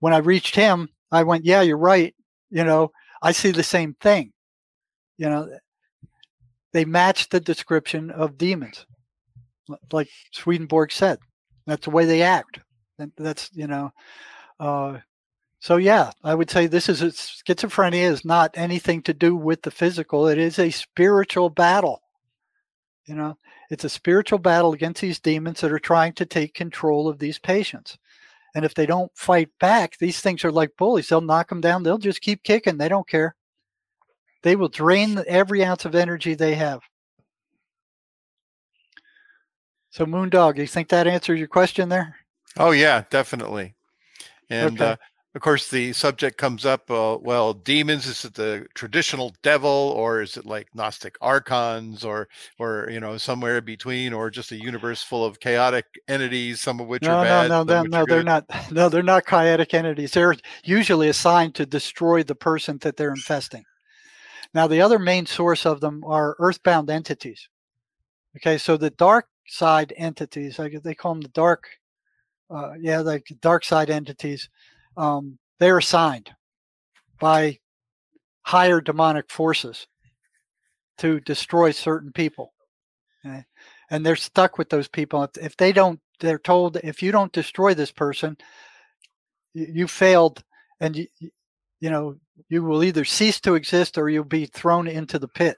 When I reached him, I went, "Yeah, you're right. You know, I see the same thing. You know, they matched the description of demons, like Swedenborg said. That's the way they act. That's you know." Uh, so yeah, I would say this is a, schizophrenia is not anything to do with the physical. It is a spiritual battle. You know, it's a spiritual battle against these demons that are trying to take control of these patients. And if they don't fight back, these things are like bullies. They'll knock them down. They'll just keep kicking. They don't care. They will drain every ounce of energy they have. So, Moondog, do you think that answers your question there? Oh yeah, definitely. And Okay. uh, of course, the subject comes up. Uh, well, demons is it the traditional devil, or is it like Gnostic archons, or or you know somewhere between, or just a universe full of chaotic entities, some of which No, are no, bad, no, some no, no. They're not. No, they're not chaotic entities. They're usually assigned to destroy the person that they're infesting. Now, the other main source of them are earthbound entities. Okay, so the dark side entities, like they call them the dark, uh, yeah, like dark side entities, um, they're signed by higher demonic forces to destroy certain people. Okay? And they're stuck with those people. If, if they don't, they're told if you don't destroy this person, you, you failed, and you, you know you will either cease to exist or you'll be thrown into the pit.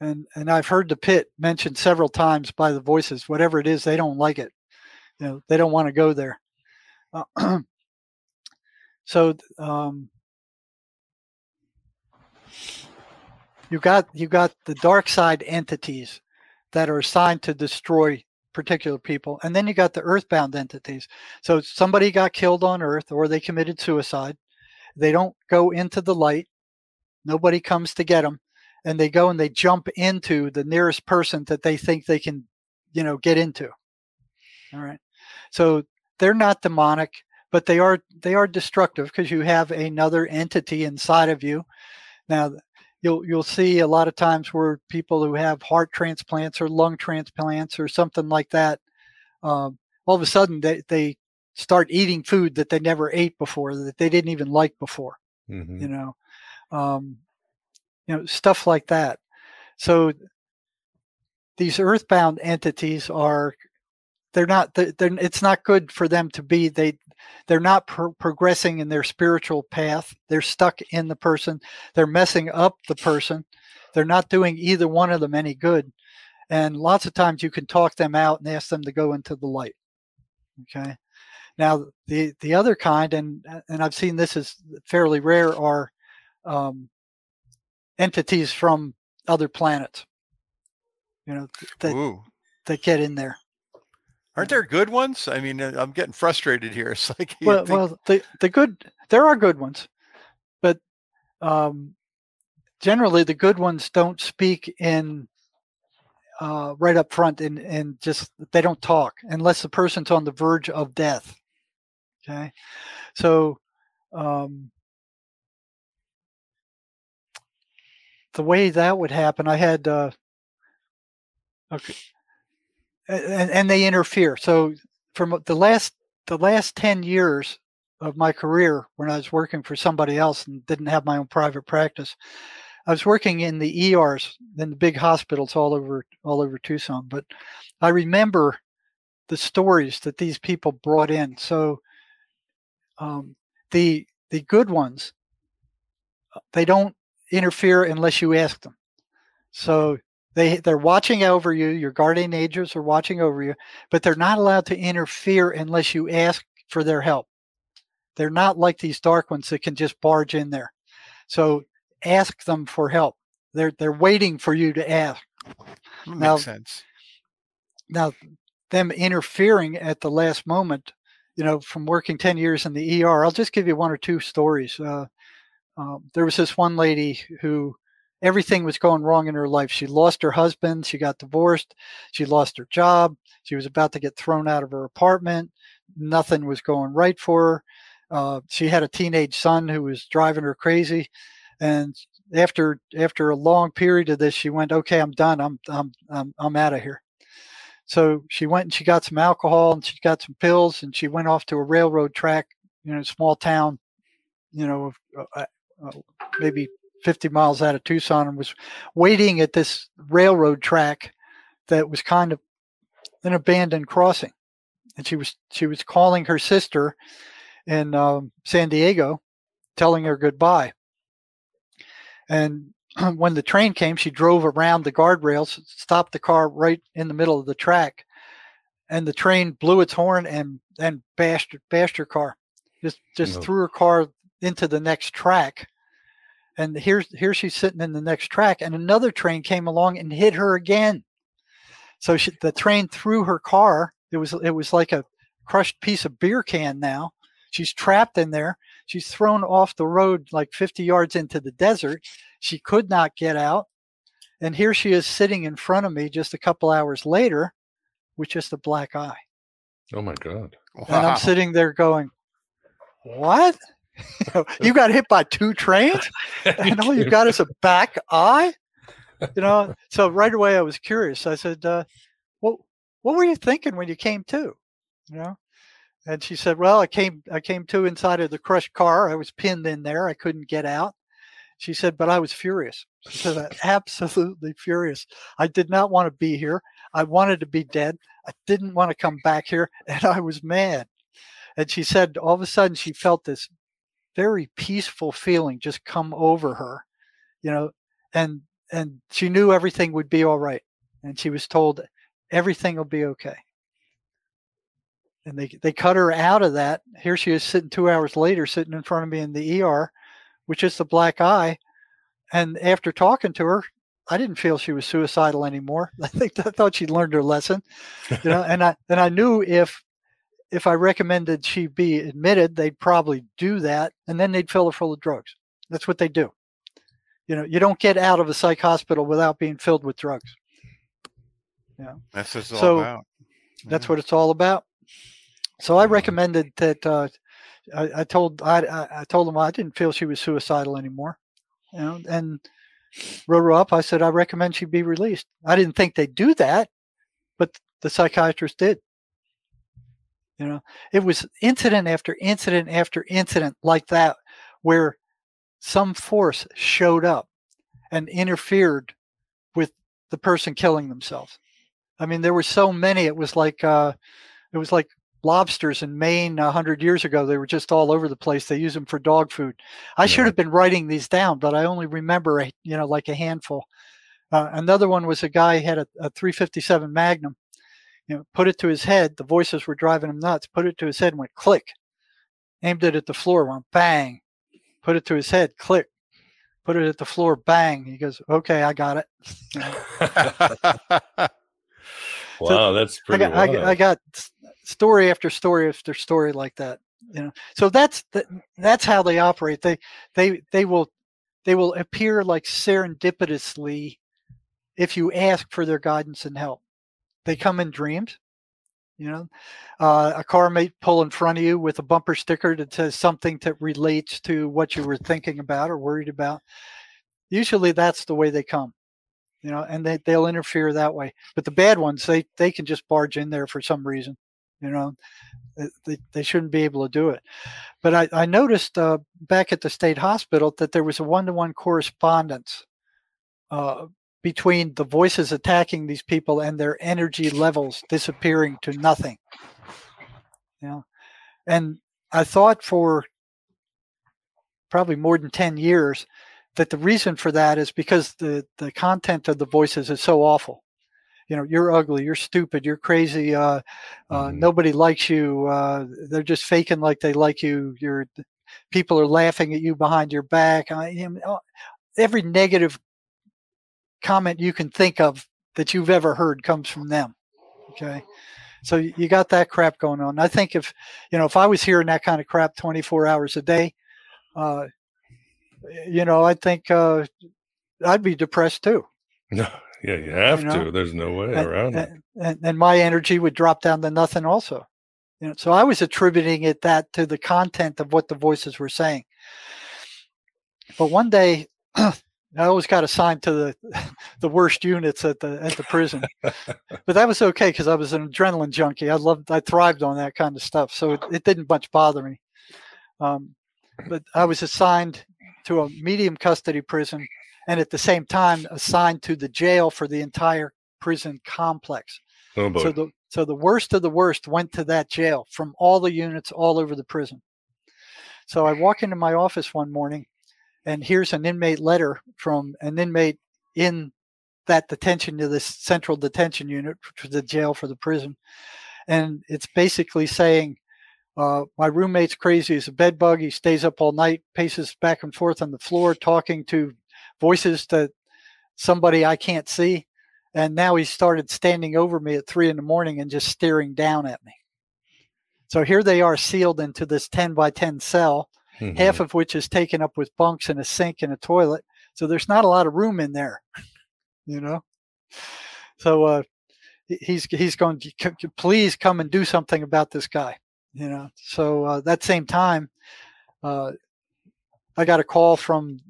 And and I've heard the pit mentioned several times by the voices. Whatever it is, they don't like it. You know, they don't want to go there. Uh, so um, you got you got the dark side entities that are assigned to destroy particular people and then you got the earthbound entities. So somebody got killed on earth or they committed suicide. They don't go into the light. Nobody comes to get them and they go and they jump into the nearest person that they think they can you know get into. All right? So they're not demonic but they are they are destructive because you have another entity inside of you. Now you'll you'll see a lot of times where people who have heart transplants or lung transplants or something like that um, all of a sudden they, they start eating food that they never ate before that they didn't even like before Mhm. you know um, you know stuff like that. So these earthbound entities are they're not they're, it's not good for them to be. They they're not pro- progressing in their spiritual path. They're stuck in the person. They're messing up the person. They're not doing either one of them any good. And lots of times you can talk them out and ask them to go into the light. Okay? Now the the other kind and and i've seen this is fairly rare are um, entities from other planets. You know that Ooh. that get in there Aren't there good ones? I mean, uh, I'm getting frustrated here. It's like well, think- well, the the good there are good ones, but um, generally the good ones don't speak in uh, right up front and and just they don't talk unless the person's on the verge of death. Okay, so um, the way that would happen, I had uh, okay, and, and they interfere. So from the last the last 10 years of my career when I was working for somebody else and didn't have my own private practice, I was working in the ERs in the big hospitals all over all over Tucson. But I remember the stories that these people brought in. So um, the the good ones, uh, they don't interfere unless you ask them. So they they're watching over you. Your guardian angels are watching over you, but they're not allowed to interfere unless you ask for their help. They're not like these dark ones that can just barge in there. So ask them for help. They're they're waiting for you to ask. Makes now- sense. Now, them interfering at the last moment, you know, from working 10 years in the ER, I'll just give you one or two stories. Uh, um, there was this one lady who everything was going wrong in her life. She lost her husband, she got divorced, she lost her job, she was about to get thrown out of her apartment. Nothing was going right for her. Uh, she had a teenage son who was driving her crazy, and after after a long period of this, she went, "Okay, I'm done. I'm I'm I'm, I'm out of here." So she went and she got some alcohol and she got some pills and she went off to a railroad track, you know, small town, you know, uh, uh, maybe 50 miles out of Tucson and was waiting at this railroad track that was kind of an abandoned crossing. And she was she was calling her sister in um, San Diego, telling her goodbye. And when the train came, she drove around the guardrails, stopped the car right in the middle of the track, and the train blew its horn and and bashed bashed her car, just just No. threw her car into the next track. And here's here she's sitting in the next track, and another train came along and hit her again. So she, the train threw her car. It was it was like a crushed piece of beer can now. She's trapped in there. She's thrown off the road like 50 yards into the desert. She could not get out. And here she is sitting in front of me just a couple hours later with just a black eye. Oh my God. Wow. And I'm sitting there going, What? you got hit by two trains and all you got is a back eye? You know, so right away I was curious. I said, uh, Well, what were you thinking when you came to? You know? And she said, Well, I came I came to inside of the crushed car. I was pinned in there. I couldn't get out. She said, but I was furious. She said, absolutely furious. I did not want to be here. I wanted to be dead. I didn't want to come back here. And I was mad. And she said, all of a sudden, she felt this very peaceful feeling just come over her, you know, and, and she knew everything would be all right. And she was told everything will be okay. And they, they cut her out of that. Here she is sitting two hours later, sitting in front of me in the ER which is the black eye. And after talking to her, I didn't feel she was suicidal anymore. I think I thought she'd learned her lesson, you know. and I and I knew if if I recommended she be admitted, they'd probably do that, and then they'd fill her full of drugs. That's what they do. You know, you don't get out of a psych hospital without being filled with drugs. Yeah, that's what it's so all about. That's what it's all about. So I recommended that uh, I, I told I, I told them I didn't feel she was suicidal anymore, you know, and wrote her up. I said I recommend she be released. I didn't think they'd do that, but the psychiatrist did. You know, it was incident after incident after incident like that where some force showed up and interfered with the person killing themselves. I mean, there were so many. It was like uh, it was like lobsters in Maine a hundred years ago. They were just all over the place. They use them for dog food. I yeah. should have been writing these down, but I only remember, a, you know, like a handful. Uh, another one was a guy had a, a 357 Magnum. You know, put it to his head. The voices were driving him nuts. Put it to his head and went click. Aimed it at the floor, went bang. Put it to his head, click. Put it at the floor, bang. He goes, "Okay, I got it." wow, so that's pretty. I got, I, I got story after story after story like that you know so that's the, that's how they operate they they they will they will appear like serendipitously if you ask for their guidance and help they come in dreams you know? Uh, a car may pull in front of you with a bumper sticker that says something that relates to what you were thinking about or worried about. Usually that's the way they come you know and they, they'll interfere that way. But the bad ones they they can just barge in there for some reason you know? They, they shouldn't be able to do it. But i, I noticed uh, back at the state hospital that there was a one-to-one correspondence uh, between the voices attacking these people and their energy levels disappearing to nothing. You know? And i thought for probably more than 10 years that the reason for that is because the the content of the voices is so awful. You know you're ugly you're stupid you're crazy uh, uh, mm-hmm. nobody likes you uh, they're just faking like they like you you're people are laughing at you behind your back I, you know, every negative comment you can think of that you've ever heard comes from them okay so you got that crap going on i think if you know if i was hearing that kind of crap 24 hours a day uh, you know i think uh, i'd be depressed too no yeah, you have you know? to. There's no way and, around and, it. And, and my energy would drop down to nothing also. You know, so I was attributing it that to the content of what the voices were saying. But one day I always got assigned to the the worst units at the at the prison. but that was okay because I was an adrenaline junkie. I loved I thrived on that kind of stuff. So it, it didn't much bother me. Um, but I was assigned to a medium custody prison and at the same time assigned to the jail for the entire prison complex. Oh boy. So the so the worst of the worst went to that jail from all the units all over the prison. So I walk into my office one morning and here's an inmate letter from an inmate in that detention to this central detention unit, which was the jail for the prison. And it's basically saying, uh, my roommate's crazy. He's a bed bug. He stays up all night, paces back and forth on the floor, talking to voices to somebody I can't see. And now he started standing over me at three in the morning and just staring down at me. So here they are sealed into this 10 by 10 cell, mm-hmm. half of which is taken up with bunks and a sink and a toilet. So there's not a lot of room in there, you know? So uh, he's he's going to please come and do something about this guy, you know? So uh, that same time, uh, I got a call from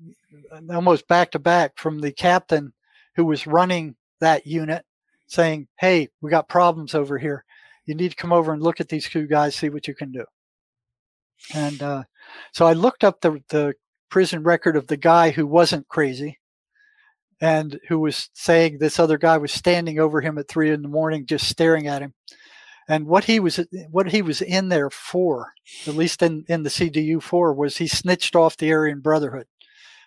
almost back to back from the captain who was running that unit saying, Hey, we got problems over here. You need to come over and look at these two guys, see what you can do. And uh, so I looked up the, the prison record of the guy who wasn't crazy and who was saying this other guy was standing over him at three in the morning, just staring at him. And what he was what he was in there for, at least in, in the CDU for, was he snitched off the Aryan Brotherhood,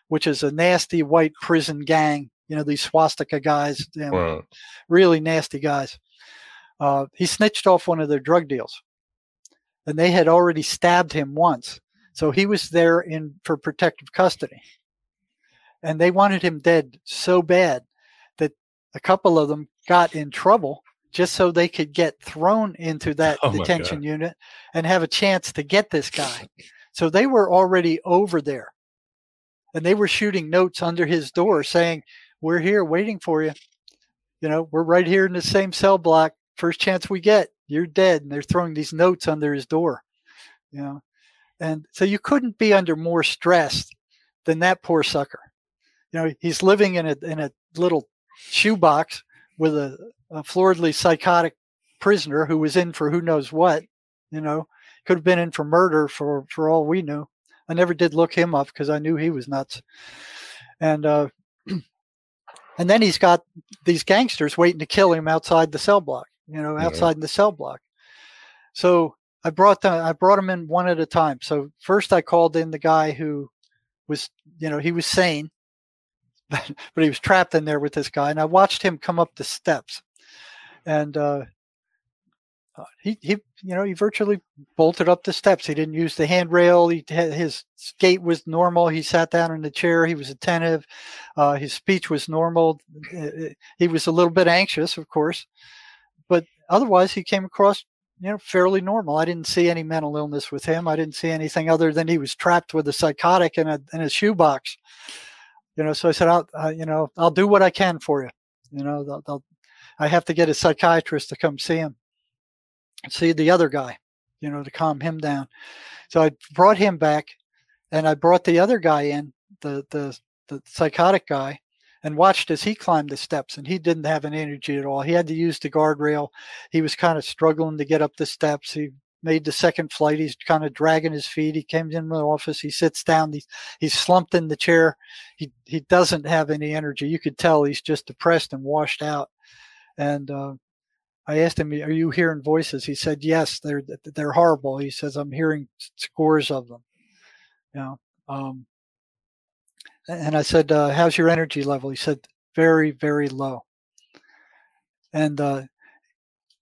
which is a nasty white prison gang. You know these swastika guys, you know, wow. really nasty guys. Uh, he snitched off one of their drug deals, and they had already stabbed him once, so he was there in for protective custody. And they wanted him dead so bad that a couple of them got in trouble just so they could get thrown into that oh detention unit and have a chance to get this guy. So they were already over there and they were shooting notes under his door saying, We're here waiting for you. You know, we're right here in the same cell block. First chance we get, you're dead. And they're throwing these notes under his door. You know, and so you couldn't be under more stress than that poor sucker. You know, he's living in a in a little shoebox with a a floridly psychotic prisoner who was in for who knows what. You know, could have been in for murder for for all we knew. I never did look him up because I knew he was nuts. And uh, and then he's got these gangsters waiting to kill him outside the cell block. You know, outside yeah. the cell block. So I brought them. I brought them in one at a time. So first I called in the guy who was, you know, he was sane, but, but he was trapped in there with this guy, and I watched him come up the steps and uh, uh, he he you know he virtually bolted up the steps. He didn't use the handrail. He had, his gait was normal. He sat down in the chair. He was attentive. Uh, his speech was normal. He was a little bit anxious, of course, but otherwise he came across you know fairly normal. I didn't see any mental illness with him. I didn't see anything other than he was trapped with a psychotic in a in a shoebox. You know, so I said, I'll uh, you know I'll do what I can for you. You know, they'll, they'll I have to get a psychiatrist to come see him, see the other guy, you know, to calm him down. So I brought him back, and I brought the other guy in, the the the psychotic guy, and watched as he climbed the steps. And he didn't have any energy at all. He had to use the guardrail. He was kind of struggling to get up the steps. He made the second flight. He's kind of dragging his feet. He came in the office. He sits down. He's, he's slumped in the chair. He, he doesn't have any energy. You could tell he's just depressed and washed out. And uh, I asked him, "Are you hearing voices?" He said, "Yes, they're they're horrible." He says, "I'm hearing scores of them." You know, um, and I said, uh, "How's your energy level?" He said, "Very, very low." And uh,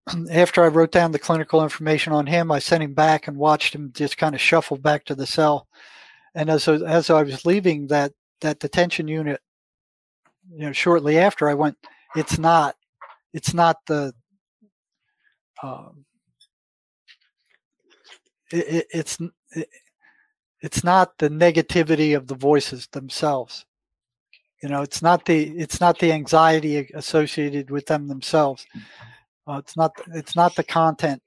after I wrote down the clinical information on him, I sent him back and watched him just kind of shuffle back to the cell. And as as I was leaving that that detention unit, you know, shortly after, I went, "It's not it's not the um, it, it, it's it, it's not the negativity of the voices themselves you know it's not the it's not the anxiety associated with them themselves uh, it's not it's not the content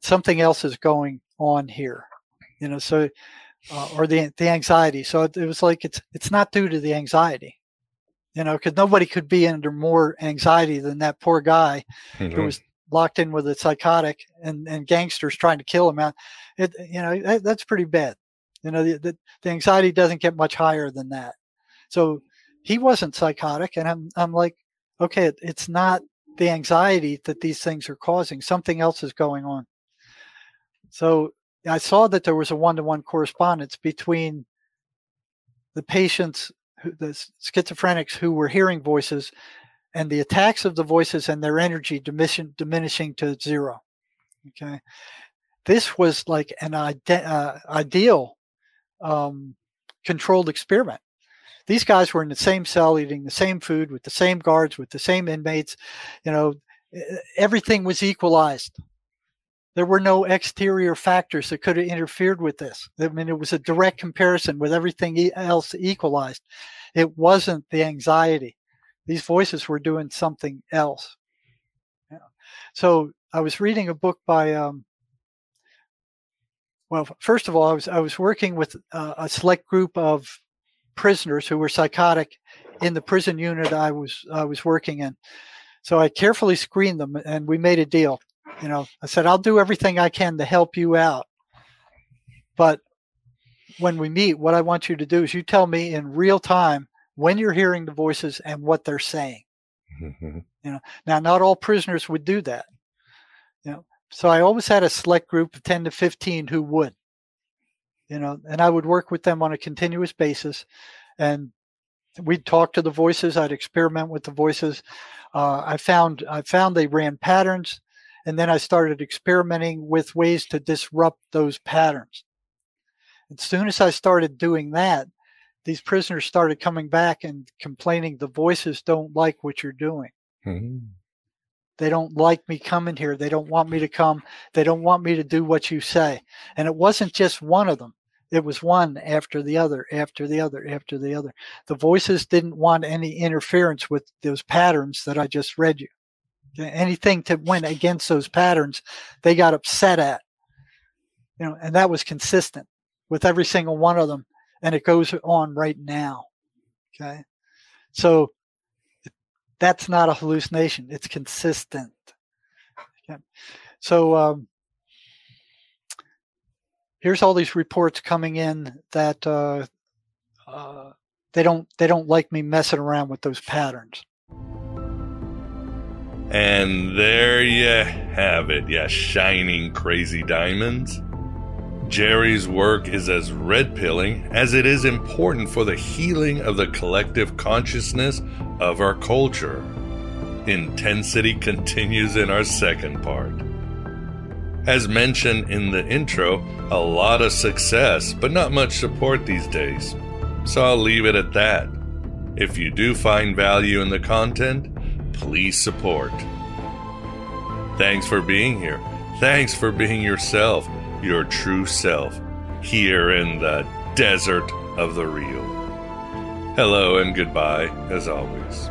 something else is going on here you know so uh, or the the anxiety so it, it was like it's it's not due to the anxiety you know, because nobody could be under more anxiety than that poor guy mm-hmm. who was locked in with a psychotic and, and gangsters trying to kill him. It, you know, that, that's pretty bad. You know, the, the, the anxiety doesn't get much higher than that. So he wasn't psychotic. And I'm, I'm like, okay, it, it's not the anxiety that these things are causing. Something else is going on. So I saw that there was a one to one correspondence between the patient's the schizophrenics who were hearing voices and the attacks of the voices and their energy diminishing, diminishing to zero. Okay. This was like an ide- uh, ideal um, controlled experiment. These guys were in the same cell, eating the same food with the same guards, with the same inmates. You know, everything was equalized. There were no exterior factors that could have interfered with this. I mean, it was a direct comparison with everything else equalized. It wasn't the anxiety. These voices were doing something else. Yeah. So I was reading a book by, um, well, first of all, I was I was working with uh, a select group of prisoners who were psychotic in the prison unit I was I was working in. So I carefully screened them, and we made a deal. You know, I said I'll do everything I can to help you out, but when we meet, what I want you to do is you tell me in real time when you're hearing the voices and what they're saying. Mm-hmm. You know, now not all prisoners would do that. You know, so I always had a select group of 10 to 15 who would. You know, and I would work with them on a continuous basis, and we'd talk to the voices. I'd experiment with the voices. Uh, I found I found they ran patterns, and then I started experimenting with ways to disrupt those patterns. As soon as I started doing that, these prisoners started coming back and complaining the voices don't like what you're doing. Mm-hmm. They don't like me coming here. They don't want me to come. They don't want me to do what you say. And it wasn't just one of them. It was one after the other, after the other, after the other. The voices didn't want any interference with those patterns that I just read you. Anything that went against those patterns, they got upset at. You know, and that was consistent with every single one of them, and it goes on right now. Okay, so that's not a hallucination; it's consistent. Okay. So um, here's all these reports coming in that uh, uh, they don't they don't like me messing around with those patterns. And there you have it, yeah, shining crazy diamonds. Jerry's work is as red pilling as it is important for the healing of the collective consciousness of our culture. Intensity continues in our second part. As mentioned in the intro, a lot of success, but not much support these days. So I'll leave it at that. If you do find value in the content, please support. Thanks for being here. Thanks for being yourself, your true self, here in the desert of the real. Hello and goodbye, as always.